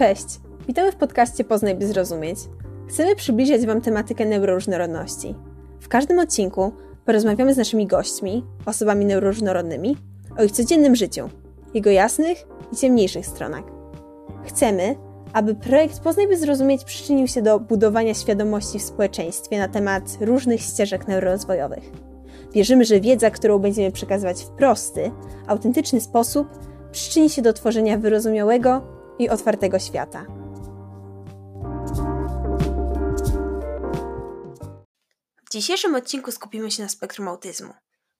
Cześć, witamy w podcaście Poznaj by zrozumieć. Chcemy przybliżyć Wam tematykę neuroróżnorodności. W każdym odcinku porozmawiamy z naszymi gośćmi, osobami neuroróżnorodnymi, o ich codziennym życiu, jego jasnych i ciemniejszych stronach. Chcemy, aby projekt Poznaj by zrozumieć przyczynił się do budowania świadomości w społeczeństwie na temat różnych ścieżek neurorozwojowych. Wierzymy, że wiedza, którą będziemy przekazywać w prosty, autentyczny sposób, przyczyni się do tworzenia wyrozumiałego i otwartego świata. W dzisiejszym odcinku skupimy się na spektrum autyzmu.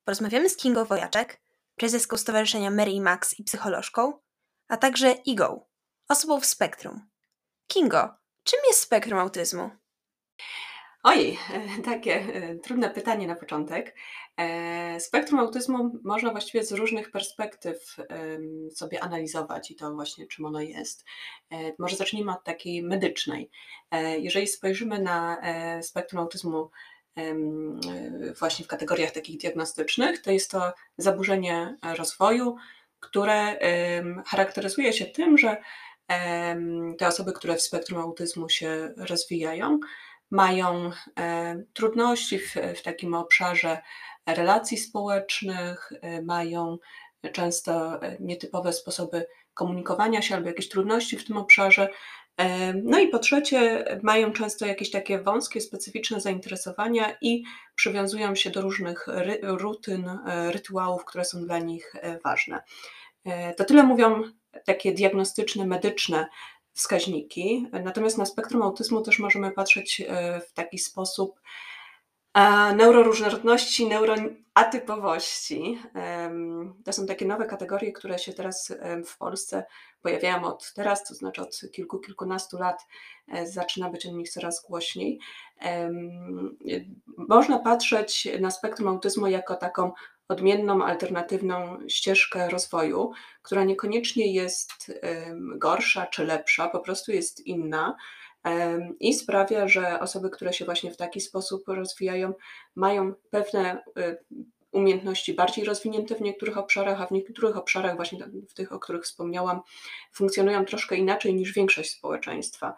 Porozmawiamy z Kingą Wojaczek, prezeską Stowarzyszenia Mary Max i psycholożką, a także Igą, osobą w spektrum. Kingo, czym jest spektrum autyzmu? Oj, takie trudne pytanie na początek. E, spektrum autyzmu można właściwie z różnych perspektyw sobie analizować i to właśnie czym ono jest. E, może zacznijmy od takiej medycznej. E, jeżeli spojrzymy na spektrum autyzmu właśnie w kategoriach takich diagnostycznych, to jest to zaburzenie rozwoju, które charakteryzuje się tym, że te osoby, które w spektrum autyzmu się rozwijają, mają trudności w, w takim obszarze relacji społecznych, mają często nietypowe sposoby komunikowania się albo jakieś trudności w tym obszarze. No i po trzecie, mają często jakieś takie wąskie, specyficzne zainteresowania i przywiązują się do różnych ry rutyn, e, rytuałów, które są dla nich e, ważne. E, to tyle mówią takie diagnostyczne, medyczne wskaźniki. Natomiast na spektrum autyzmu też możemy patrzeć w taki sposób, neuroróżnorodności, neuroatypowości. To są takie nowe kategorie, które się teraz w Polsce pojawiają od teraz, to znaczy od kilku, kilkunastu lat e, zaczyna być o nich coraz głośniej. Można patrzeć na spektrum autyzmu jako taką odmienną, alternatywną ścieżkę rozwoju, która niekoniecznie jest gorsza czy lepsza, po prostu jest inna i sprawia, że osoby, które się właśnie w taki sposób rozwijają, mają pewne y, umiejętności bardziej rozwinięte w niektórych obszarach, a w niektórych obszarach, właśnie w tych, o których wspomniałam, funkcjonują troszkę inaczej niż większość społeczeństwa.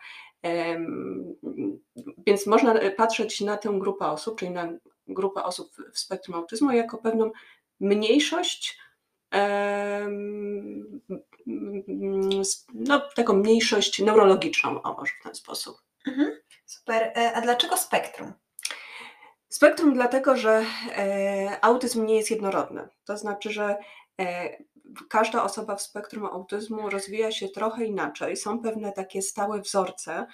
Więc można patrzeć na tę grupę osób, czyli na grupę osób w spektrum autyzmu, jako pewną mniejszość no, taką mniejszość neurologiczną, o może w ten sposób. Mhm, super. E, a dlaczego spektrum? Spektrum dlatego, że e, autyzm nie jest jednorodny. To znaczy, że e, każda osoba w spektrum autyzmu rozwija się trochę inaczej. Są pewne takie stałe wzorce,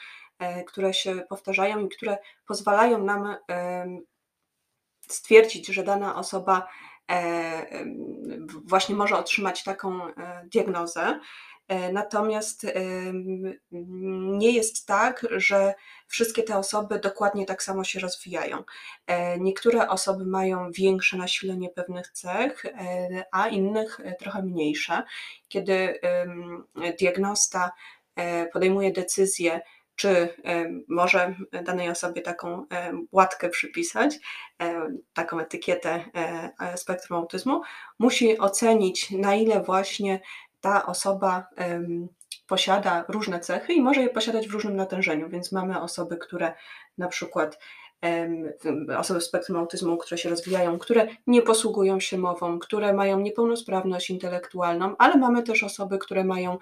które się powtarzają i które pozwalają nam stwierdzić, że dana osoba E, właśnie może otrzymać taką e, diagnozę. E, natomiast nie jest tak, że wszystkie te osoby dokładnie tak samo się rozwijają. Niektóre osoby mają większe nasilenie pewnych cech, a innych trochę mniejsze. Kiedy diagnosta podejmuje decyzję, czy może danej osobie taką łatkę przypisać, taką etykietę e, spektrum autyzmu, musi ocenić, na ile właśnie ta osoba posiada różne cechy i może je posiadać w różnym natężeniu. Więc mamy osoby, które na przykład osoby w spektrum autyzmu, które się rozwijają, które nie posługują się mową, które mają niepełnosprawność intelektualną, ale mamy też osoby, które mają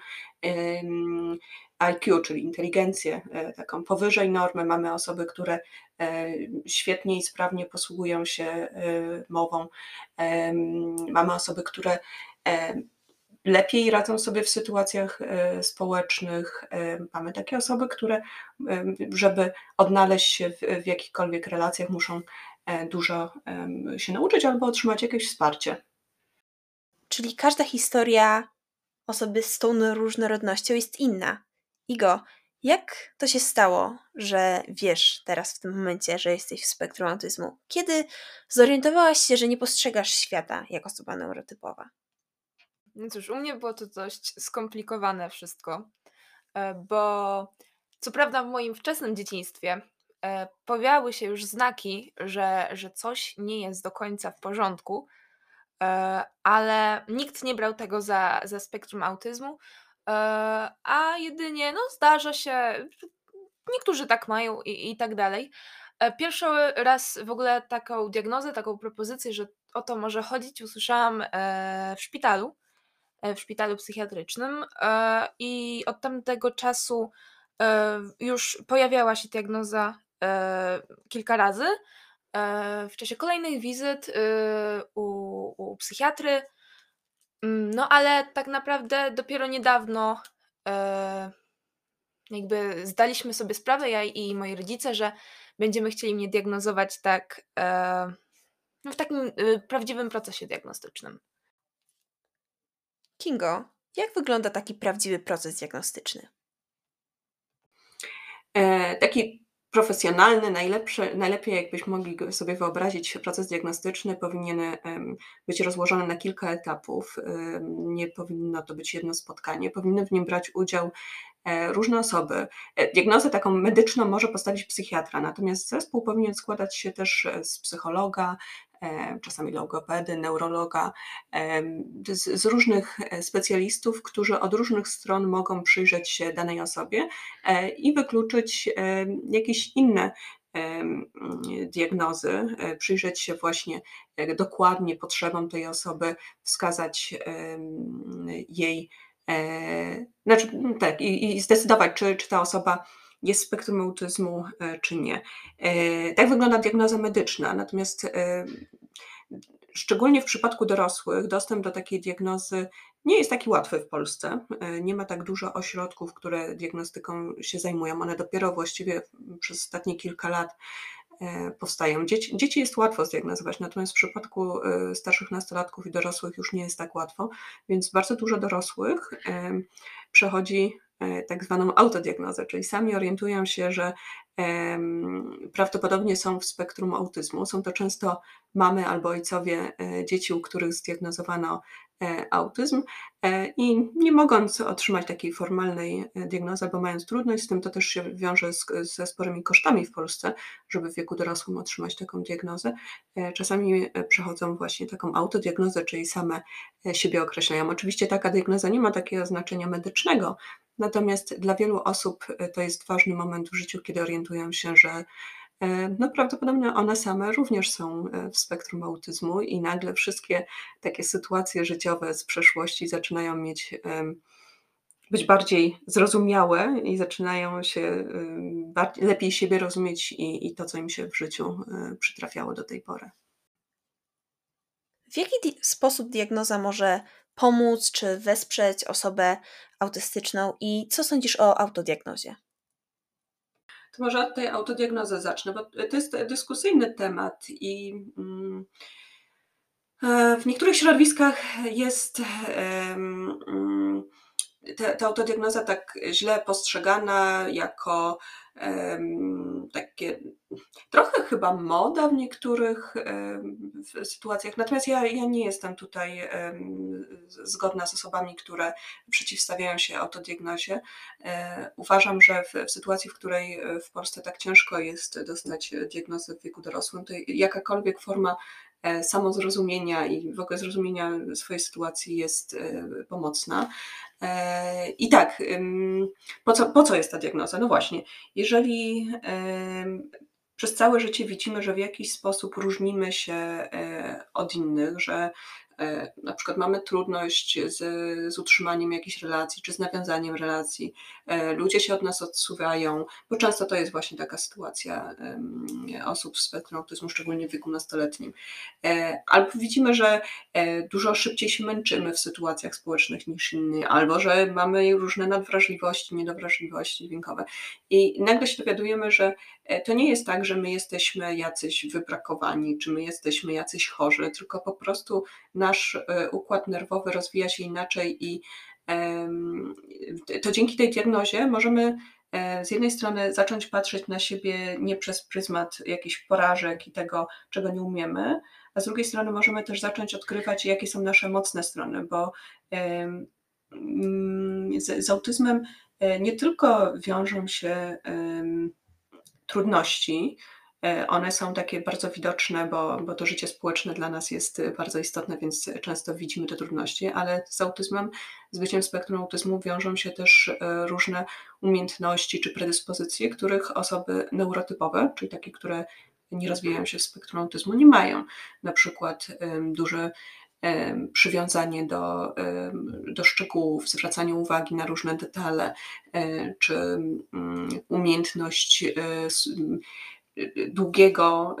IQ, czyli inteligencję e, taką powyżej normy. Mamy osoby, które e, świetnie i sprawnie posługują się e, mową. Mamy osoby, które lepiej radzą sobie w sytuacjach społecznych. Mamy takie osoby, które, żeby odnaleźć się w, w jakichkolwiek relacjach, muszą dużo się nauczyć albo otrzymać jakieś wsparcie. Czyli każda historia osoby z tą różnorodnością jest inna. Igo, jak to się stało, że wiesz teraz w tym momencie, że jesteś w spektrum autyzmu? Kiedy zorientowałaś się, że nie postrzegasz świata jako osoba neurotypowa? No cóż, u mnie było to dość skomplikowane wszystko, e, bo co prawda w moim wczesnym dzieciństwie e, pojawiały się już znaki, że, że coś nie jest do końca w porządku, e, ale nikt nie brał tego za, za spektrum autyzmu, a jedynie, no zdarza się, niektórzy tak mają i, i tak dalej. Pierwszy raz w ogóle taką diagnozę, taką propozycję, że o to może chodzić, usłyszałam w szpitalu, w szpitalu psychiatrycznym i od tamtego czasu już pojawiała się diagnoza kilka razy w czasie kolejnych wizyt u, u psychiatry. Mm, no ale tak naprawdę dopiero niedawno jakby zdaliśmy sobie sprawę, ja i moi rodzice, że będziemy chcieli mnie diagnozować tak w takim prawdziwym procesie diagnostycznym. Kingo, jak wygląda taki prawdziwy proces diagnostyczny? E, taki profesjonalny, najlepszy, najlepiej jakbyśmy mogli sobie wyobrazić, proces diagnostyczny powinien być rozłożony na kilka etapów. Nie powinno to być jedno spotkanie. Powinny w nim brać udział e, różne osoby. E, diagnozę taką medyczną może postawić psychiatra, natomiast zespół powinien składać się też z psychologa, E, czasami logopedy, neurologa, e, z, z, różnych e, specjalistów, którzy od różnych stron mogą przyjrzeć się danej osobie i wykluczyć jakieś inne diagnozy, przyjrzeć się właśnie dokładnie potrzebom tej osoby, wskazać jej, znaczy tak, i, i zdecydować, czy, czy ta osoba jest spektrum autyzmu e, czy nie. E, tak wygląda diagnoza medyczna, natomiast e, szczególnie w przypadku dorosłych dostęp do takiej diagnozy nie jest taki łatwy w Polsce. Nie ma tak dużo ośrodków, które diagnostyką się zajmują. One dopiero właściwie przez ostatnie kilka lat powstają. Dzieci, dzieci jest łatwo zdiagnozować, natomiast w przypadku starszych nastolatków i dorosłych już nie jest tak łatwo, więc bardzo dużo dorosłych przechodzi tak zwaną autodiagnozę, czyli sami orientują się, że prawdopodobnie są w spektrum autyzmu. Są to często mamy albo ojcowie e, dzieci, u których zdiagnozowano e, autyzm i nie mogąc otrzymać takiej formalnej diagnozy, bo mając trudność z tym, to też się wiąże z, ze sporymi kosztami w Polsce, żeby w wieku dorosłym otrzymać taką diagnozę. Czasami przechodzą właśnie taką autodiagnozę, czyli same siebie określają. Oczywiście taka diagnoza nie ma takiego znaczenia medycznego, Natomiast dla wielu osób e, to jest ważny moment w życiu, kiedy orientują się, że e, no prawdopodobnie one same również są e, w spektrum autyzmu i nagle wszystkie takie sytuacje życiowe z przeszłości zaczynają mieć być bardziej zrozumiałe i zaczynają się lepiej siebie rozumieć i, i to, co im się w życiu przytrafiało do tej pory. W jaki sposób diagnoza może pomóc czy wesprzeć osobę autystyczną i co sądzisz o autodiagnozie? To może od tej autodiagnozy zacznę, bo to jest dyskusyjny temat i mm, e, w niektórych środowiskach jest mm, ta, ta autodiagnoza tak źle postrzegana jako takie trochę chyba moda w niektórych sytuacjach. Natomiast ja, ja nie jestem tutaj zgodna z osobami, które przeciwstawiają się autodiagnozie. E, uważam, że w, w sytuacji, w której e, w Polsce tak ciężko jest dostać diagnozę w wieku dorosłym, to jakakolwiek forma samozrozumienia i w ogóle zrozumienia swojej sytuacji jest pomocna. I tak, po co, po co jest ta diagnoza? No właśnie, jeżeli przez całe życie widzimy, że w jakiś sposób różnimy się e, od innych, że E, na przykład mamy trudność z, z utrzymaniem jakiejś relacji czy z nawiązaniem relacji, e, ludzie się od nas odsuwają, bo często to jest właśnie taka sytuacja osób z spektrum autyzmu, szczególnie w wieku nastoletnim. E, albo widzimy, że dużo szybciej się męczymy w sytuacjach społecznych niż inni, albo że mamy różne nadwrażliwości, niedowrażliwości dźwiękowe. I nagle się dowiadujemy, że to nie jest tak, że my jesteśmy jacyś wybrakowani, czy my jesteśmy jacyś chorzy, tylko po prostu na nasz e, układ nerwowy rozwija się inaczej i to dzięki tej diagnozie możemy e, z jednej strony zacząć patrzeć na siebie nie przez pryzmat jakichś porażek i tego, czego nie umiemy, a z drugiej strony możemy też zacząć odkrywać, jakie są nasze mocne strony, bo mm, z, z autyzmem e, nie tylko wiążą się trudności, E, one są takie bardzo widoczne, bo, bo to życie społeczne dla nas jest bardzo istotne, więc często widzimy te trudności, ale z autyzmem, z byciem spektrum autyzmu wiążą się też e, różne umiejętności czy predyspozycje, których osoby neurotypowe, czyli takie, które nie rozwijają się w spektrum autyzmu, nie mają. Na przykład duże przywiązanie do, do szczegółów, zwracanie uwagi na różne detale, e, czy mm, umiejętność długiego,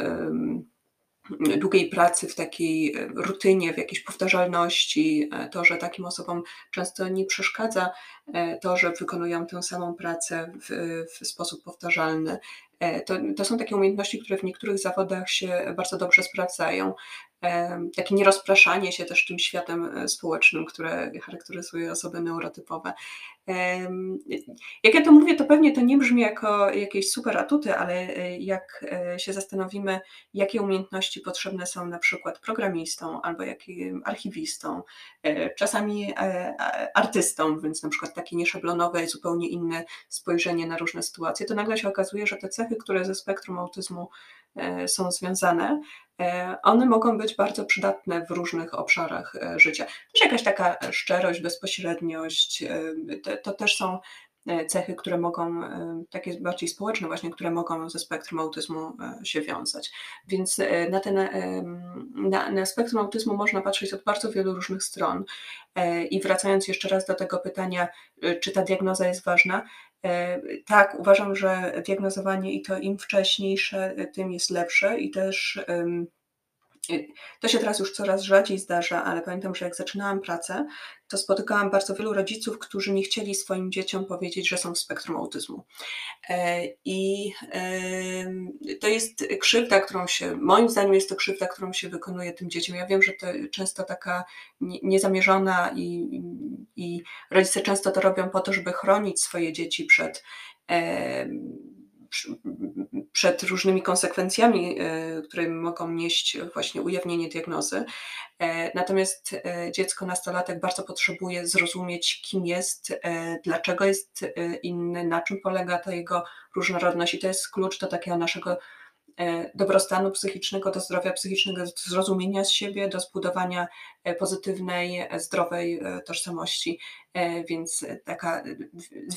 długiej pracy w takiej rutynie, w jakiejś powtarzalności, e, to, że takim osobom często nie przeszkadza e, to, że wykonują tę samą pracę w, w sposób powtarzalny. E, to, to są takie umiejętności, które w niektórych zawodach się bardzo dobrze sprawdzają takie nierozpraszanie się też tym światem e, społecznym, które charakteryzuje osoby neurotypowe. Jak ja to mówię, to pewnie to nie brzmi jako jakieś super atuty, ale e, jak e, się zastanowimy, jakie umiejętności potrzebne są na przykład programistom albo jakim archiwistą, czasami artystom, więc na przykład takie nieszablonowe zupełnie inne spojrzenie na różne sytuacje, to nagle się okazuje, że te cechy, które ze spektrum autyzmu są związane, E, one mogą być bardzo przydatne w różnych obszarach e, życia. Też jakaś taka szczerość, bezpośredniość, e, to, też są cechy, które mogą, takie bardziej społeczne właśnie, które mogą ze spektrum autyzmu się wiązać. Więc na, ten, na, na spektrum autyzmu można patrzeć od bardzo wielu różnych stron. I wracając jeszcze raz do tego pytania, czy ta diagnoza jest ważna, tak, uważam, że diagnozowanie i to im wcześniejsze, tym jest lepsze i też to się teraz już coraz rzadziej zdarza, ale pamiętam, że jak zaczynałam pracę, to spotykałam bardzo wielu rodziców, którzy nie chcieli swoim dzieciom powiedzieć, że są w spektrum autyzmu. E, I to jest krzywda, którą się, moim zdaniem jest to krzywda, którą się wykonuje tym dzieciom. Ja wiem, że to często taka niezamierzona i, i rodzice często to robią po to, żeby chronić swoje dzieci przed przed różnymi konsekwencjami, e, które mogą nieść właśnie ujawnienie diagnozy. E, natomiast e, dziecko, nastolatek bardzo potrzebuje zrozumieć, kim jest, dlaczego jest inny, na czym polega ta jego różnorodność i to jest klucz do takiego naszego dobrostanu psychicznego, do zdrowia psychicznego, do zrozumienia z siebie, do zbudowania pozytywnej, zdrowej tożsamości. Więc taka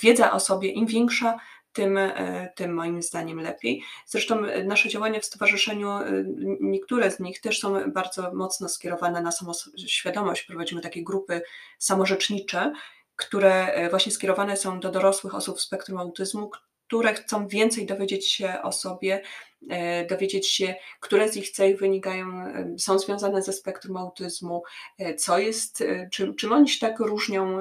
wiedza o sobie, im większa, tym, e, tym moim zdaniem lepiej. Zresztą e, nasze działania w stowarzyszeniu, e, niektóre z nich też są bardzo mocno skierowane na samoświadomość. Prowadzimy takie grupy samorzecznicze, które właśnie skierowane są do dorosłych osób w spektrum autyzmu, które chcą więcej dowiedzieć się o sobie, e, dowiedzieć się, które z ich cech wynikają, e, są związane ze spektrum autyzmu, e, co jest, czym, czym oni się tak różnią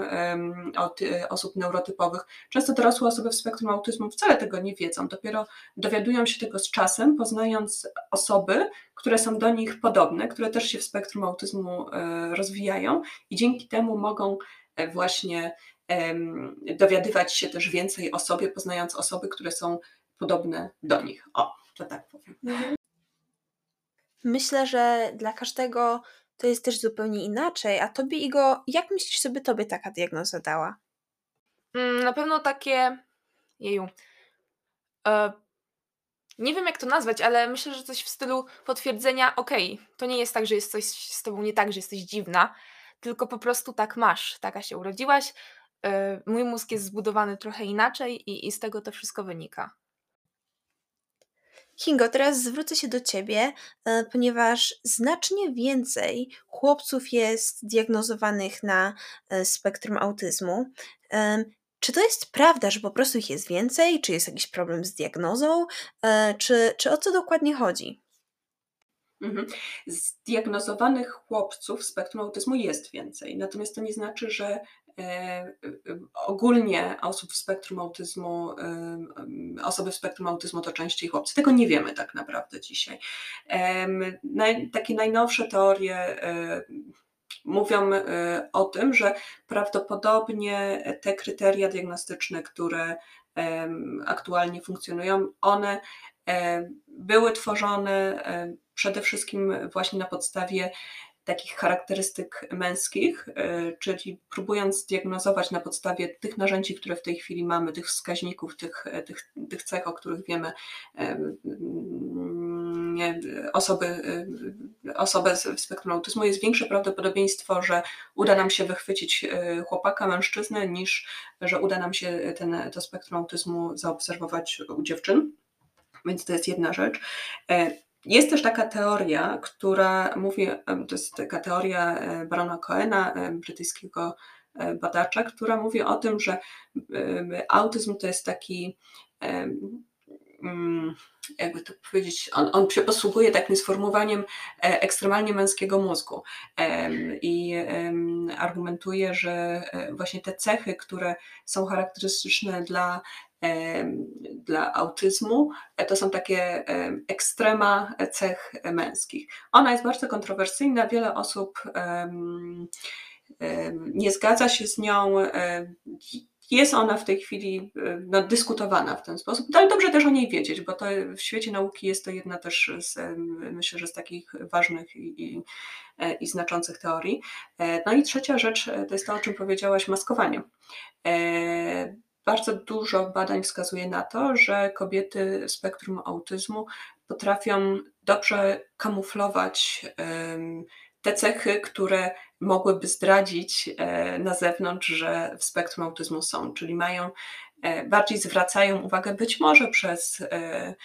od osób neurotypowych. Często dorosłe osoby w spektrum autyzmu wcale tego nie wiedzą, dopiero dowiadują się tego z czasem, poznając osoby, które są do nich podobne, które też się w spektrum autyzmu rozwijają i dzięki temu mogą właśnie dowiadywać się też więcej o sobie, poznając osoby, które są podobne do nich. O, to tak powiem. Myślę, że dla każdego to jest też zupełnie inaczej. A tobie, Igo, jak myślisz sobie tobie taka diagnoza dała? Mm, na pewno takie. Jeju. E, nie wiem, jak to nazwać, ale myślę, że coś w stylu potwierdzenia: okej, okay, to nie jest tak, że jest coś z tobą nie tak, że jesteś dziwna, tylko po prostu tak masz. Taka się urodziłaś, mój mózg jest zbudowany trochę inaczej i, i z tego to wszystko wynika. Kingo, teraz zwrócę się do Ciebie, e, ponieważ znacznie więcej chłopców jest diagnozowanych na e, spektrum autyzmu. Czy to jest prawda, że po prostu ich jest więcej? Czy jest jakiś problem z diagnozą? Czy, czy o co dokładnie chodzi? Mhm. Zdiagnozowanych chłopców spektrum autyzmu jest więcej, natomiast to nie znaczy, że E, ogólnie osób w spektrum autyzmu, e, osoby w spektrum autyzmu to częściej chłopcy. Tego nie wiemy tak naprawdę dzisiaj. Takie najnowsze teorie e, mówią o tym, że prawdopodobnie te kryteria diagnostyczne, które aktualnie funkcjonują, one były tworzone przede wszystkim właśnie na podstawie takich charakterystyk męskich, czyli próbując diagnozować na podstawie tych narzędzi, które w tej chwili mamy, tych wskaźników, tych, tych, tych cech, o których wiemy, osoby, osobę z spektrum autyzmu, jest większe prawdopodobieństwo, że uda nam się wychwycić chłopaka, mężczyznę, niż że uda nam się ten, to spektrum autyzmu zaobserwować u dziewczyn. Więc to jest jedna rzecz. E, jest też taka teoria, która mówi, to jest taka teoria e, Barona Coena, e, brytyjskiego badacza, która mówi o tym, że autyzm to jest taki mm, jakby to powiedzieć, on, on się posługuje takim sformułowaniem ekstremalnie męskiego mózgu. I argumentuje, że właśnie te cechy, które są charakterystyczne dla dla autyzmu. E, to są takie ekstrema cech męskich. Ona jest bardzo kontrowersyjna, wiele osób nie zgadza się z nią. Jest ona w tej chwili no, dyskutowana w ten sposób, ale dobrze też o niej wiedzieć, bo to w świecie nauki jest to jedna też z, myślę, że z takich ważnych i, i, e, i znaczących teorii. E, no i trzecia rzecz to jest to, o czym powiedziałaś, maskowanie bardzo dużo badań wskazuje na to, że kobiety spektrum autyzmu potrafią dobrze kamuflować te cechy, które mogłyby zdradzić e, na zewnątrz, że w spektrum autyzmu są, czyli mają e, bardziej zwracają uwagę być może przez e,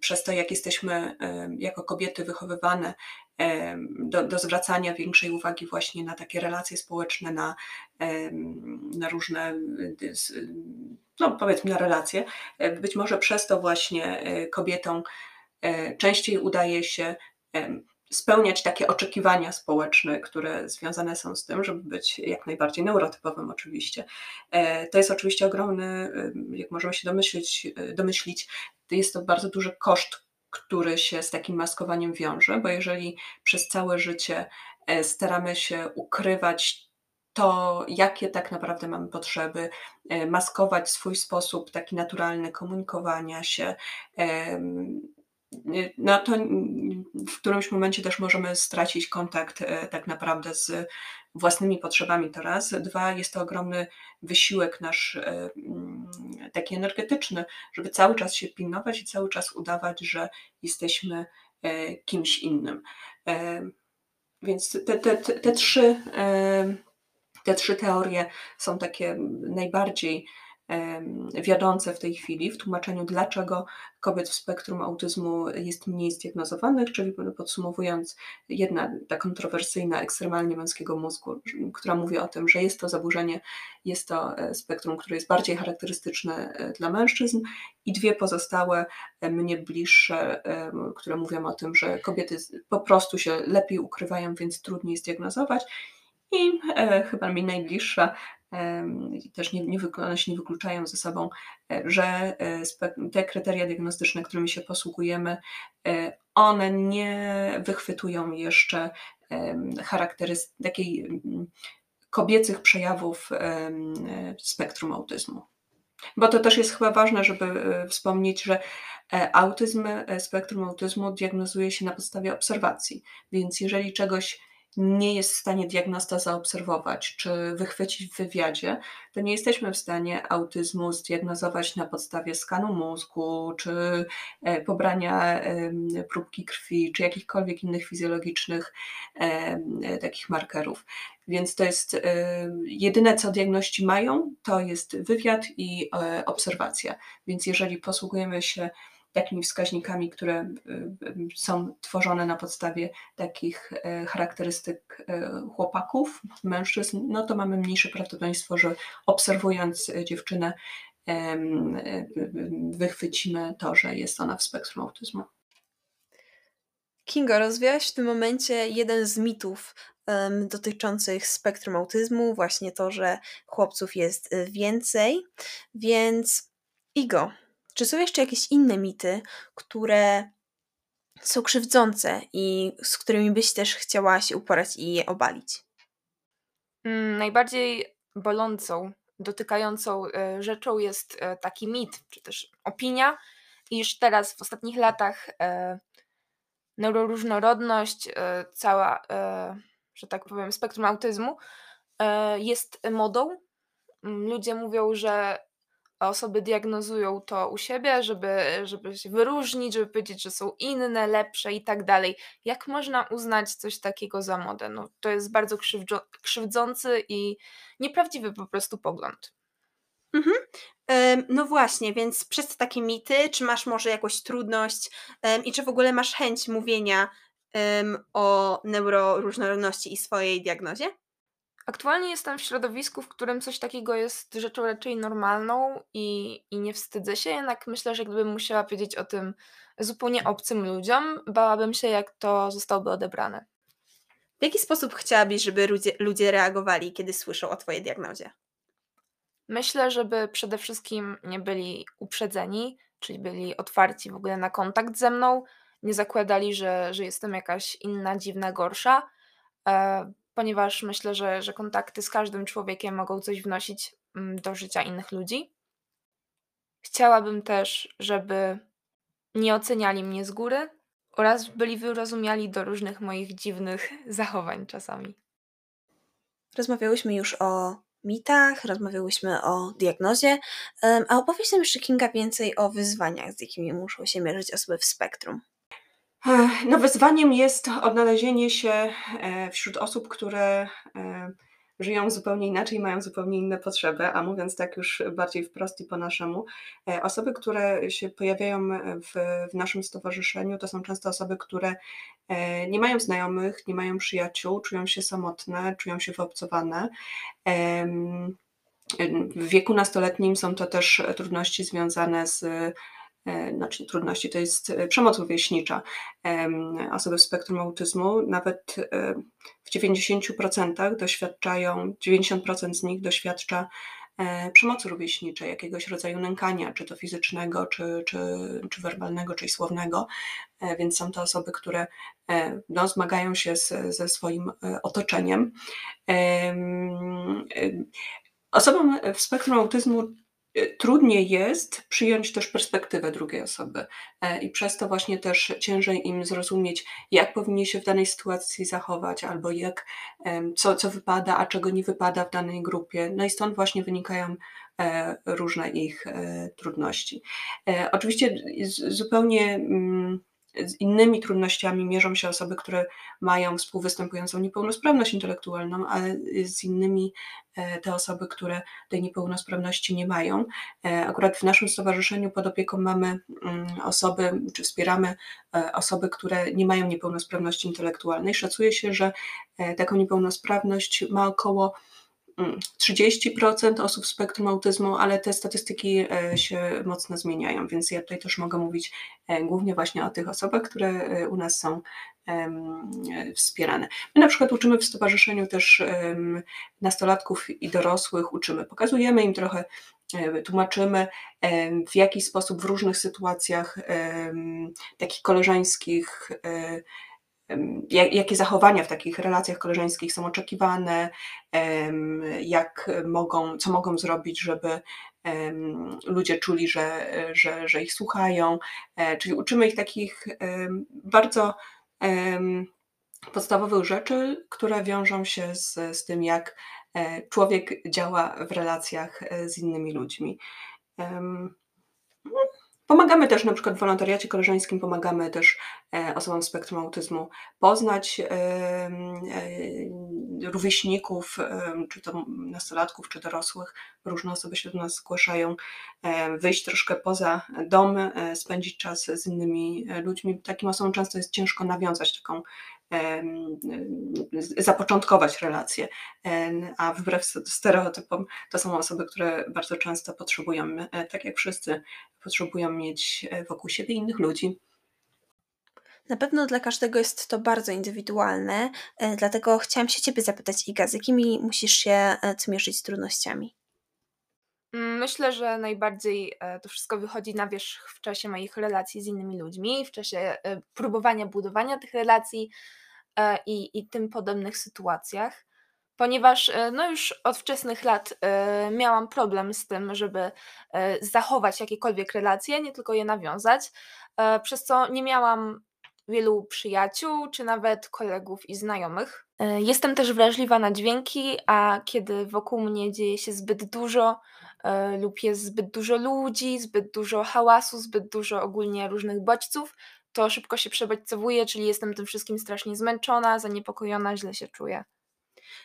przez to, jak jesteśmy jako kobiety wychowywane do, do zwracania większej uwagi właśnie na takie relacje społeczne, na, na różne, no powiedzmy, na relacje. Być może przez to właśnie e, kobietom e, częściej udaje się spełniać takie oczekiwania społeczne, które związane są z tym, żeby być jak najbardziej neurotypowym oczywiście. E, to jest oczywiście ogromny, jak możemy się domyślić, domyślić jest to bardzo duży koszt, który się z takim maskowaniem wiąże, bo jeżeli przez całe życie e, staramy się ukrywać to, jakie tak naprawdę mamy potrzeby, e, maskować swój sposób taki naturalny komunikowania się, no to w którymś momencie też możemy stracić kontakt e, tak naprawdę z własnymi potrzebami to raz. Dwa, jest to ogromny wysiłek nasz e, mm, taki energetyczny, żeby cały czas się pilnować i cały czas udawać, że jesteśmy e, kimś innym. Więc te, te, te, te trzy, te trzy teorie są takie najbardziej wiodące w tej chwili w tłumaczeniu, dlaczego kobiet w spektrum autyzmu jest mniej zdiagnozowanych, czyli podsumowując, jedna ta kontrowersyjna, ekstremalnie męskiego mózgu, która mówi o tym, że jest to zaburzenie, jest to e, spektrum, które jest bardziej charakterystyczne e, dla mężczyzn, i dwie pozostałe, e, mnie bliższe, które mówią o tym, że kobiety po prostu się lepiej ukrywają, więc trudniej zdiagnozować. I e, chyba mi najbliższa, też nie, nie, one się nie wykluczają ze sobą, e, że e, te kryteria diagnostyczne, którymi się posługujemy, one nie wychwytują jeszcze takiej kobiecych przejawów spektrum autyzmu. Bo to też jest chyba ważne, żeby wspomnieć, że autyzm, spektrum autyzmu diagnozuje się na podstawie obserwacji. Więc jeżeli czegoś nie jest w stanie diagnosta zaobserwować czy wychwycić w wywiadzie, to nie jesteśmy w stanie autyzmu zdiagnozować na podstawie skanu mózgu, czy e, pobrania próbki krwi, czy jakichkolwiek innych fizjologicznych takich markerów. Więc to jest e, jedyne, co diagności mają, to jest wywiad i e, obserwacja. Więc jeżeli posługujemy się takimi wskaźnikami, które y, y, są tworzone na podstawie takich e, charakterystyk e, chłopaków, mężczyzn, no to mamy mniejsze prawdopodobieństwo, że obserwując dziewczynę e, wychwycimy to, że jest ona w spektrum autyzmu. Kinga, rozwiałaś w tym momencie jeden z mitów um, dotyczących spektrum autyzmu, właśnie to, że chłopców jest więcej, więc Igo, czy są jeszcze jakieś inne mity, które są krzywdzące i z którymi byś też chciała się uporać i je obalić? Mm, najbardziej bolącą, dotykającą e, rzeczą jest e, taki mit, czy też opinia, iż teraz w ostatnich latach e, neuroróżnorodność, e, cała, że tak powiem, spektrum autyzmu jest modą. Mm, ludzie mówią, że osoby diagnozują to u siebie, żeby, żeby się wyróżnić, żeby powiedzieć, że są inne, lepsze i tak dalej. Jak można uznać coś takiego za modę? No, to jest bardzo krzywdzący i nieprawdziwy po prostu pogląd. Mhm. No właśnie, więc przez takie mity, czy masz może jakąś trudność i czy w ogóle masz chęć mówienia o neuroróżnorodności i swojej diagnozie? Aktualnie jestem w środowisku, w którym coś takiego jest rzeczą raczej normalną i, i nie wstydzę się, jednak myślę, że gdybym musiała powiedzieć o tym zupełnie obcym ludziom, bałabym się, jak to zostałoby odebrane. W jaki sposób chciałabyś, żeby ludzie, ludzie reagowali, kiedy słyszą o Twojej diagnozie? Myślę, żeby przede wszystkim nie byli uprzedzeni, czyli byli otwarci w ogóle na kontakt ze mną, nie zakładali, że, że jestem jakaś inna, dziwna, gorsza, e, ponieważ myślę, że, że kontakty z każdym człowiekiem mogą coś wnosić mm, do życia innych ludzi. Chciałabym też, żeby nie oceniali mnie z góry oraz byli wyrozumiali do różnych moich dziwnych zachowań czasami. Rozmawiałyśmy już o mitach, rozmawiałyśmy o diagnozie, a opowiedz nam jeszcze Kinga więcej o wyzwaniach, z jakimi muszą się mierzyć osoby w spektrum. No, wyzwaniem jest odnalezienie się e, wśród osób, które e, żyją zupełnie inaczej, mają zupełnie inne potrzeby, a mówiąc tak już bardziej wprost i po naszemu, e, osoby, które się pojawiają w, w naszym stowarzyszeniu, to są często osoby, które nie mają znajomych, nie mają przyjaciół, czują się samotne, czują się wyobcowane. W wieku nastoletnim są to też trudności związane z znaczy trudności, to jest e, przemoc rówieśnicza. Osoby w spektrum autyzmu nawet e, w 90% doświadczają, 90% z nich doświadcza przemocy rówieśniczej, jakiegoś rodzaju nękania, czy to fizycznego, czy, czy, czy werbalnego, czy słownego, więc są to osoby, które no, zmagają się z, ze swoim otoczeniem. Osobom w spektrum autyzmu trudniej jest przyjąć też perspektywę drugiej osoby e, i przez to właśnie też ciężej im zrozumieć, jak powinni się w danej sytuacji zachować, albo jak, co, co wypada, a czego nie wypada w danej grupie. No i stąd właśnie wynikają e, różne ich e, trudności. Oczywiście zupełnie mm, z innymi trudnościami mierzą się osoby, które mają współwystępującą niepełnosprawność intelektualną, ale z innymi e, te osoby, które tej niepełnosprawności nie mają. E, akurat w naszym stowarzyszeniu pod opieką mamy mm, osoby, czy wspieramy e, osoby, które nie mają niepełnosprawności intelektualnej. Szacuje się, że taką niepełnosprawność ma około 30% osób z spektrum autyzmu, ale te statystyki e, się mocno zmieniają, więc ja tutaj też mogę mówić e, głównie właśnie o tych osobach, które e, u nas są wspierane. My na przykład uczymy w stowarzyszeniu też nastolatków i dorosłych, uczymy, pokazujemy im trochę, tłumaczymy w jaki sposób w różnych sytuacjach takich koleżeńskich jakie zachowania w takich relacjach koleżeńskich są oczekiwane, jak mogą, co mogą zrobić, żeby ludzie czuli, że, że, że ich słuchają. E, czyli uczymy ich takich bardzo podstawowych rzeczy, które wiążą się z, z tym, jak e, człowiek działa w relacjach e, z innymi ludźmi. Pomagamy też na przykład w wolontariacie koleżeńskim, pomagamy też e, osobom z spektrum autyzmu poznać e, rówieśników, czy to nastolatków, czy dorosłych. Różne osoby się do nas zgłaszają, e, wyjść troszkę poza dom, spędzić czas z innymi ludźmi. Takim osobom często jest ciężko nawiązać taką zapoczątkować relacje, a wbrew stereotypom to są osoby, które bardzo często potrzebują, e, tak jak wszyscy, potrzebują mieć e, wokół siebie innych ludzi. Na pewno dla każdego jest to bardzo indywidualne, e, dlatego chciałam się Ciebie zapytać, Iga, z jakimi musisz się zmierzyć z trudnościami? Mm, myślę, że najbardziej to wszystko wychodzi na wierzch w czasie moich relacji z innymi ludźmi, w czasie próbowania budowania tych relacji, E, i, i tym podobnych sytuacjach, ponieważ e, no już od wczesnych lat e, miałam problem z tym, żeby zachować jakiekolwiek relacje, nie tylko je nawiązać, przez co nie miałam wielu przyjaciół, czy nawet kolegów i znajomych. E, jestem też wrażliwa na dźwięki, a kiedy wokół mnie dzieje się zbyt dużo, e, lub jest zbyt dużo ludzi, zbyt dużo hałasu, zbyt dużo ogólnie różnych bodźców, to szybko się przebodźcowuję, czyli jestem tym wszystkim strasznie zmęczona, zaniepokojona, źle się czuję.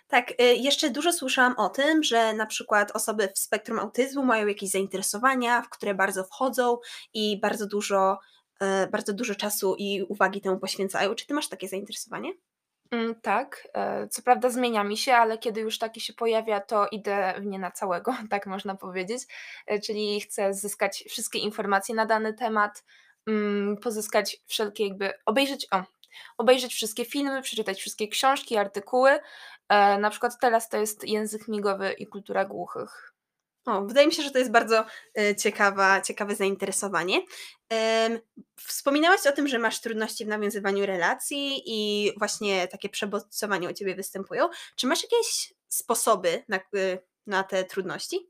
Tak, y, jeszcze dużo słyszałam o tym, że na przykład osoby w spektrum autyzmu mają jakieś zainteresowania, w które bardzo wchodzą i bardzo dużo, y, bardzo dużo czasu i uwagi temu poświęcają. Czy ty masz takie zainteresowanie? Mm, tak, e, co prawda zmienia mi się, ale kiedy już taki się pojawia, to idę w nie na całego, tak można powiedzieć. E, czyli chcę zyskać wszystkie informacje na dany temat, mm, pozyskać wszelkie jakby, obejrzeć, o, obejrzeć wszystkie filmy, przeczytać wszystkie książki, artykuły. E, na przykład teraz to jest język migowy i kultura głuchych. O, wydaje mi się, że to jest bardzo e, ciekawa, ciekawe zainteresowanie. Wspominałaś o tym, że masz trudności w nawiązywaniu relacji i właśnie takie przebodźcowania u Ciebie występują. Czy masz jakieś sposoby na, y, na te trudności?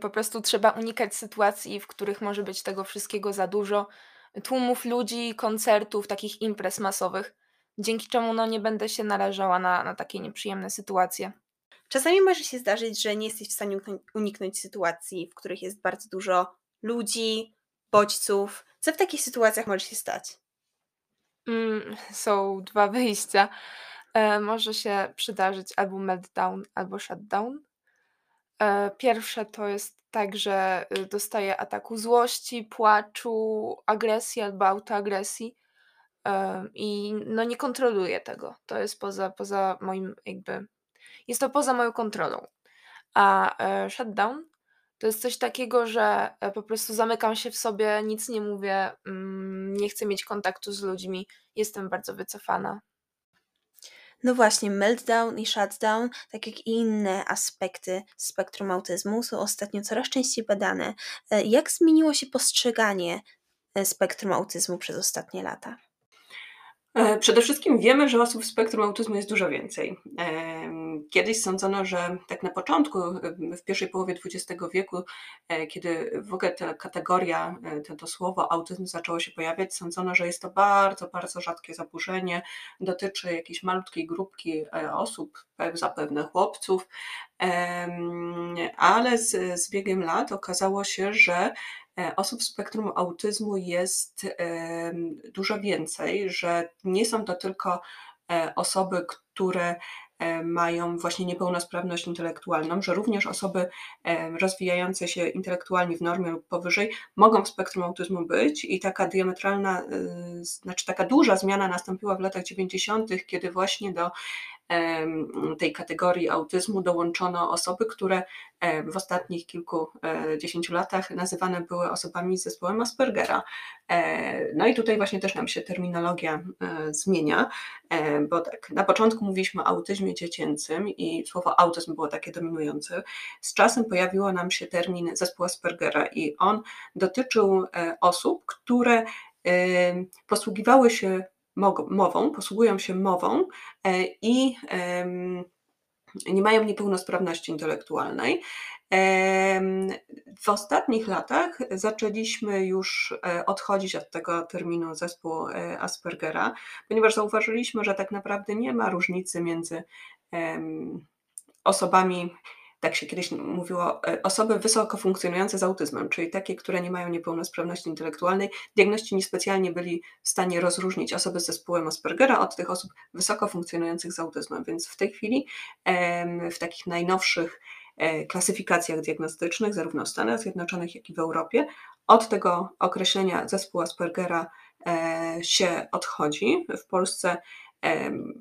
Po prostu trzeba unikać sytuacji, w których może być tego wszystkiego za dużo, tłumów ludzi, koncertów, takich imprez masowych, dzięki czemu no, nie będę się narażała na, na takie nieprzyjemne sytuacje. Czasami może się zdarzyć, że nie jesteś w stanie uniknąć sytuacji, w których jest bardzo dużo ludzi, bodźców. Co w takich sytuacjach może się stać? Mm, są dwa wyjścia. E, może się przydarzyć albo meltdown, albo shutdown. E, pierwsze to jest tak, że y, dostaję ataku złości, płaczu, agresji albo autoagresji i no nie kontroluję tego. To jest poza, poza moim jakby, jest to poza moją kontrolą. A e, shutdown to jest coś takiego, że e, po prostu zamykam się w sobie, nic nie mówię, mm, nie chcę mieć kontaktu z ludźmi, jestem bardzo wycofana. No właśnie, meltdown i shutdown, tak jak i inne aspekty spektrum autyzmu, są ostatnio coraz częściej badane. E, jak zmieniło się postrzeganie spektrum autyzmu przez ostatnie lata? E, przede wszystkim wiemy, że osób w spektrum autyzmu jest dużo więcej. Kiedyś sądzono, że tak na początku, w pierwszej połowie XX wieku, e, kiedy w ogóle ta kategoria, e, to słowo autyzm zaczęło się pojawiać, sądzono, że jest to bardzo, bardzo rzadkie zaburzenie, dotyczy jakiejś malutkiej grupki osób, zapewne chłopców, ale z, z biegiem lat okazało się, że E, osób w spektrum autyzmu jest dużo więcej, że nie są to tylko e, osoby, które e, mają właśnie niepełnosprawność intelektualną, że również osoby rozwijające się intelektualnie w normie lub powyżej mogą w spektrum autyzmu być i taka diametralna, znaczy taka duża zmiana nastąpiła w latach 90., kiedy właśnie do tej kategorii autyzmu dołączono osoby, które w ostatnich kilkudziesięciu latach nazywane były osobami z zespołem Aspergera. E, no i tutaj właśnie też nam się terminologia e, zmienia, e, bo tak, na początku mówiliśmy o autyzmie dziecięcym i słowo autyzm było takie dominujące. Z czasem pojawiło nam się termin zespół Aspergera i on dotyczył osób, które posługiwały się mową, posługują się mową e, i nie mają niepełnosprawności intelektualnej. W ostatnich latach zaczęliśmy już e, odchodzić od tego terminu zespół e, Aspergera, ponieważ zauważyliśmy, że tak naprawdę nie ma różnicy między osobami tak się kiedyś mówiło, e, osoby wysoko funkcjonujące z autyzmem, czyli takie, które nie mają niepełnosprawności intelektualnej. Diagności niespecjalnie byli w stanie rozróżnić osoby z zespołem Aspergera od tych osób wysoko funkcjonujących z autyzmem, więc w tej chwili w takich najnowszych e, klasyfikacjach diagnostycznych, zarówno w Stanach Zjednoczonych, jak i w Europie, od tego określenia zespół Aspergera e, się odchodzi. W Polsce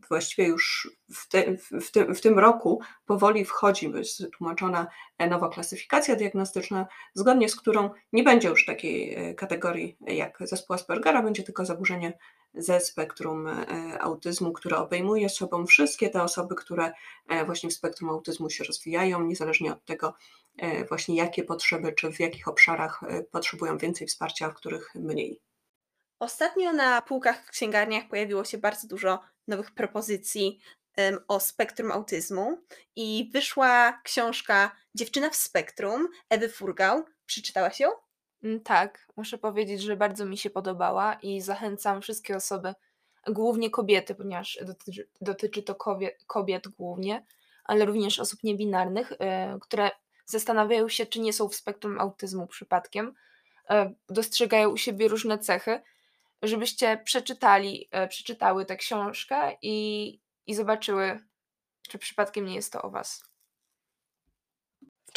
właściwie już w, te, w, tym, w tym roku powoli wchodzi wytłumaczona nowa klasyfikacja diagnostyczna, zgodnie z którą nie będzie już takiej e, kategorii jak zespół Aspergera, będzie tylko zaburzenie ze spektrum e, autyzmu, które obejmuje sobą wszystkie te osoby, które e, właśnie w spektrum autyzmu się rozwijają, niezależnie od tego właśnie jakie potrzeby, czy w jakich obszarach potrzebują więcej wsparcia, a w których mniej. Ostatnio na półkach w księgarniach pojawiło się bardzo dużo nowych propozycji o spektrum autyzmu i wyszła książka Dziewczyna w spektrum Ewy Furgał. Przeczytałaś ją? Mm, tak, muszę powiedzieć, że bardzo mi się podobała i zachęcam wszystkie osoby, głównie kobiety, ponieważ dotyczy, dotyczy to kobiet, kobiet głównie, ale również osób niebinarnych, e, które zastanawiają się, czy nie są w spektrum autyzmu przypadkiem, e, dostrzegają u siebie różne cechy, żebyście przeczytali, e, przeczytały tę książkę i, i zobaczyły, czy przypadkiem nie jest to o Was.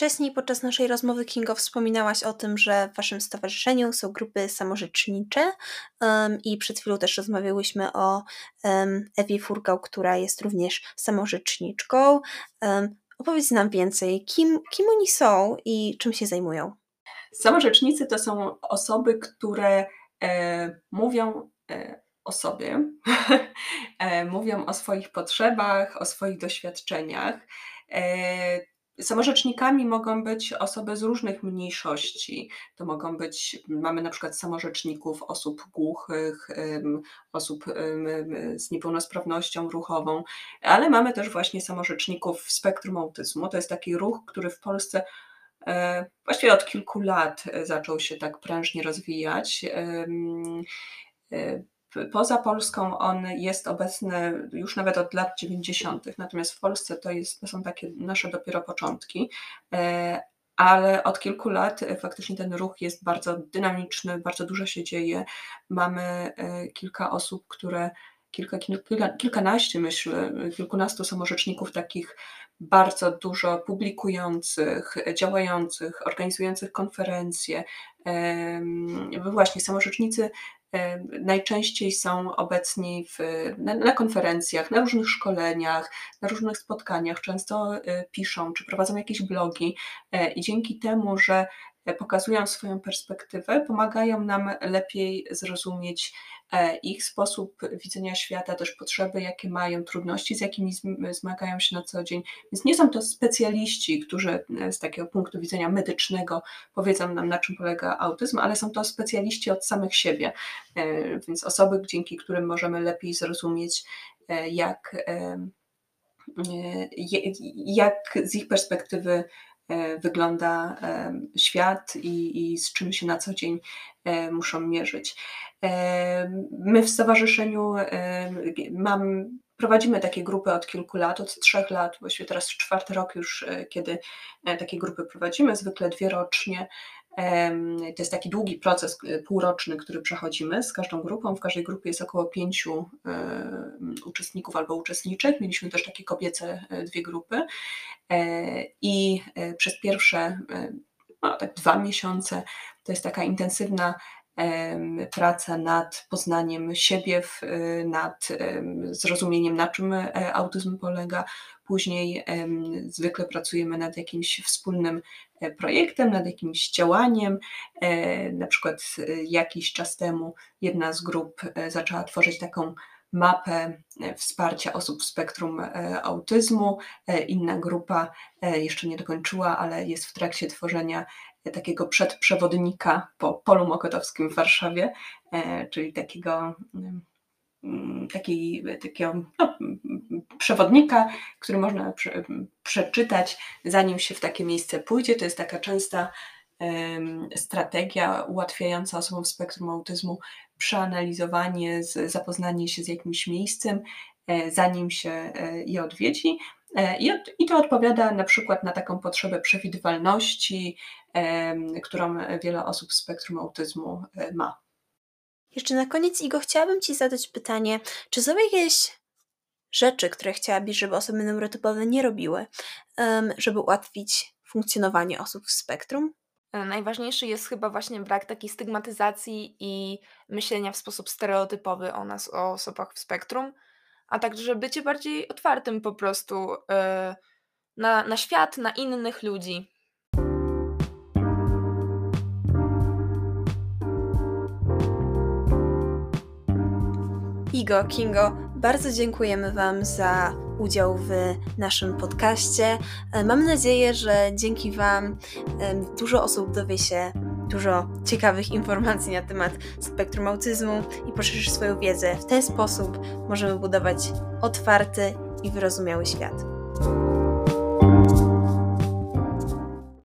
Wcześniej podczas naszej rozmowy Kingo wspominałaś o tym, że w Waszym stowarzyszeniu są grupy samorzecznicze um, i przed chwilą też rozmawiałyśmy o um, Ewie Furgał, która jest również samorzeczniczką. Um, opowiedz nam więcej, kim, kim oni są i czym się zajmują? Samorzecznicy to są osoby, które mówią e, o sobie, e, mówią o swoich potrzebach, o swoich doświadczeniach. E, Samorzecznikami mogą być osoby z różnych mniejszości. To mogą być, mamy na przykład samorzeczników osób głuchych, osób z niepełnosprawnością ruchową, ale mamy też właśnie samorzeczników w spektrum autyzmu. To jest taki ruch, który w Polsce e, właściwie od kilku lat zaczął się tak prężnie rozwijać. E, Poza Polską on jest obecny już nawet od lat 90., natomiast w Polsce to, jest, to są takie nasze dopiero początki, e, ale od kilku lat faktycznie ten ruch jest bardzo dynamiczny, bardzo dużo się dzieje. Mamy e, kilka osób, które kilka, kilka, kilkanaście, myślę, kilkunastu samorzeczników takich bardzo dużo publikujących, działających, organizujących konferencje. Właśnie samorzecznicy najczęściej są obecni w, na, na, konferencjach, na różnych szkoleniach, na różnych spotkaniach, często e, piszą czy prowadzą jakieś blogi e, i dzięki temu, że pokazują swoją perspektywę, pomagają nam lepiej zrozumieć ich sposób widzenia świata, też potrzeby, jakie mają, trudności, z jakimi zmagają się na co dzień. Więc nie są to specjaliści, którzy e, z takiego punktu widzenia medycznego powiedzą nam, na czym polega autyzm, ale są to specjaliści od samych siebie, e, więc osoby, dzięki którym możemy lepiej zrozumieć, jak, jak z ich perspektywy E, wygląda e, świat i, i z czym się na co dzień e, muszą mierzyć. My w stowarzyszeniu mam, prowadzimy takie grupy od kilku lat, od trzech lat, właściwie teraz czwarty rok już, kiedy takie grupy prowadzimy, zwykle dwie rocznie. To jest taki długi proces półroczny, który przechodzimy z każdą grupą. W każdej grupie jest około pięciu uczestników albo uczestniczek. Mieliśmy też takie kobiece dwie grupy. E, I e, przez pierwsze no, tak dwa miesiące to jest taka intensywna praca nad poznaniem siebie, nad zrozumieniem, na czym e, autyzm polega. Później zwykle pracujemy nad jakimś wspólnym projektem, nad jakimś działaniem. Na przykład jakiś czas temu jedna z grup zaczęła tworzyć taką mapę e, wsparcia osób w spektrum e, autyzmu. E, inna grupa jeszcze nie dokończyła, ale jest w trakcie tworzenia takiego przedprzewodnika po polu mokotowskim w Warszawie, czyli takiego mm, taki, takiego no, przewodnika, który można prze, przeczytać, zanim się w takie miejsce pójdzie. To jest taka częsta strategia ułatwiająca osobom w spektrum autyzmu przeanalizowanie, zapoznanie się z jakimś miejscem, e, zanim się e, je odwiedzi. E, I to odpowiada na przykład na taką potrzebę przewidywalności, którą wiele osób w spektrum autyzmu ma. Jeszcze na koniec, Igo, chciałabym Ci zadać pytanie, czy są jakieś rzeczy, które chciałabyś, żeby osoby neurotypowe nie robiły, żeby ułatwić funkcjonowanie osób w spektrum? E, najważniejszy jest chyba właśnie brak takiej stygmatyzacji i myślenia w sposób stereotypowy o nas, o osobach w spektrum, a także bycie bardziej otwartym po prostu yy, na, na świat, na innych ludzi. Igo, Kingo, bardzo dziękujemy Wam za udział w naszym podcaście. E, mam nadzieję, że dzięki Wam dużo osób dowie się dużo ciekawych informacji na temat spektrum autyzmu i poszerzysz swoją wiedzę. W ten sposób możemy budować otwarty i wyrozumiały świat.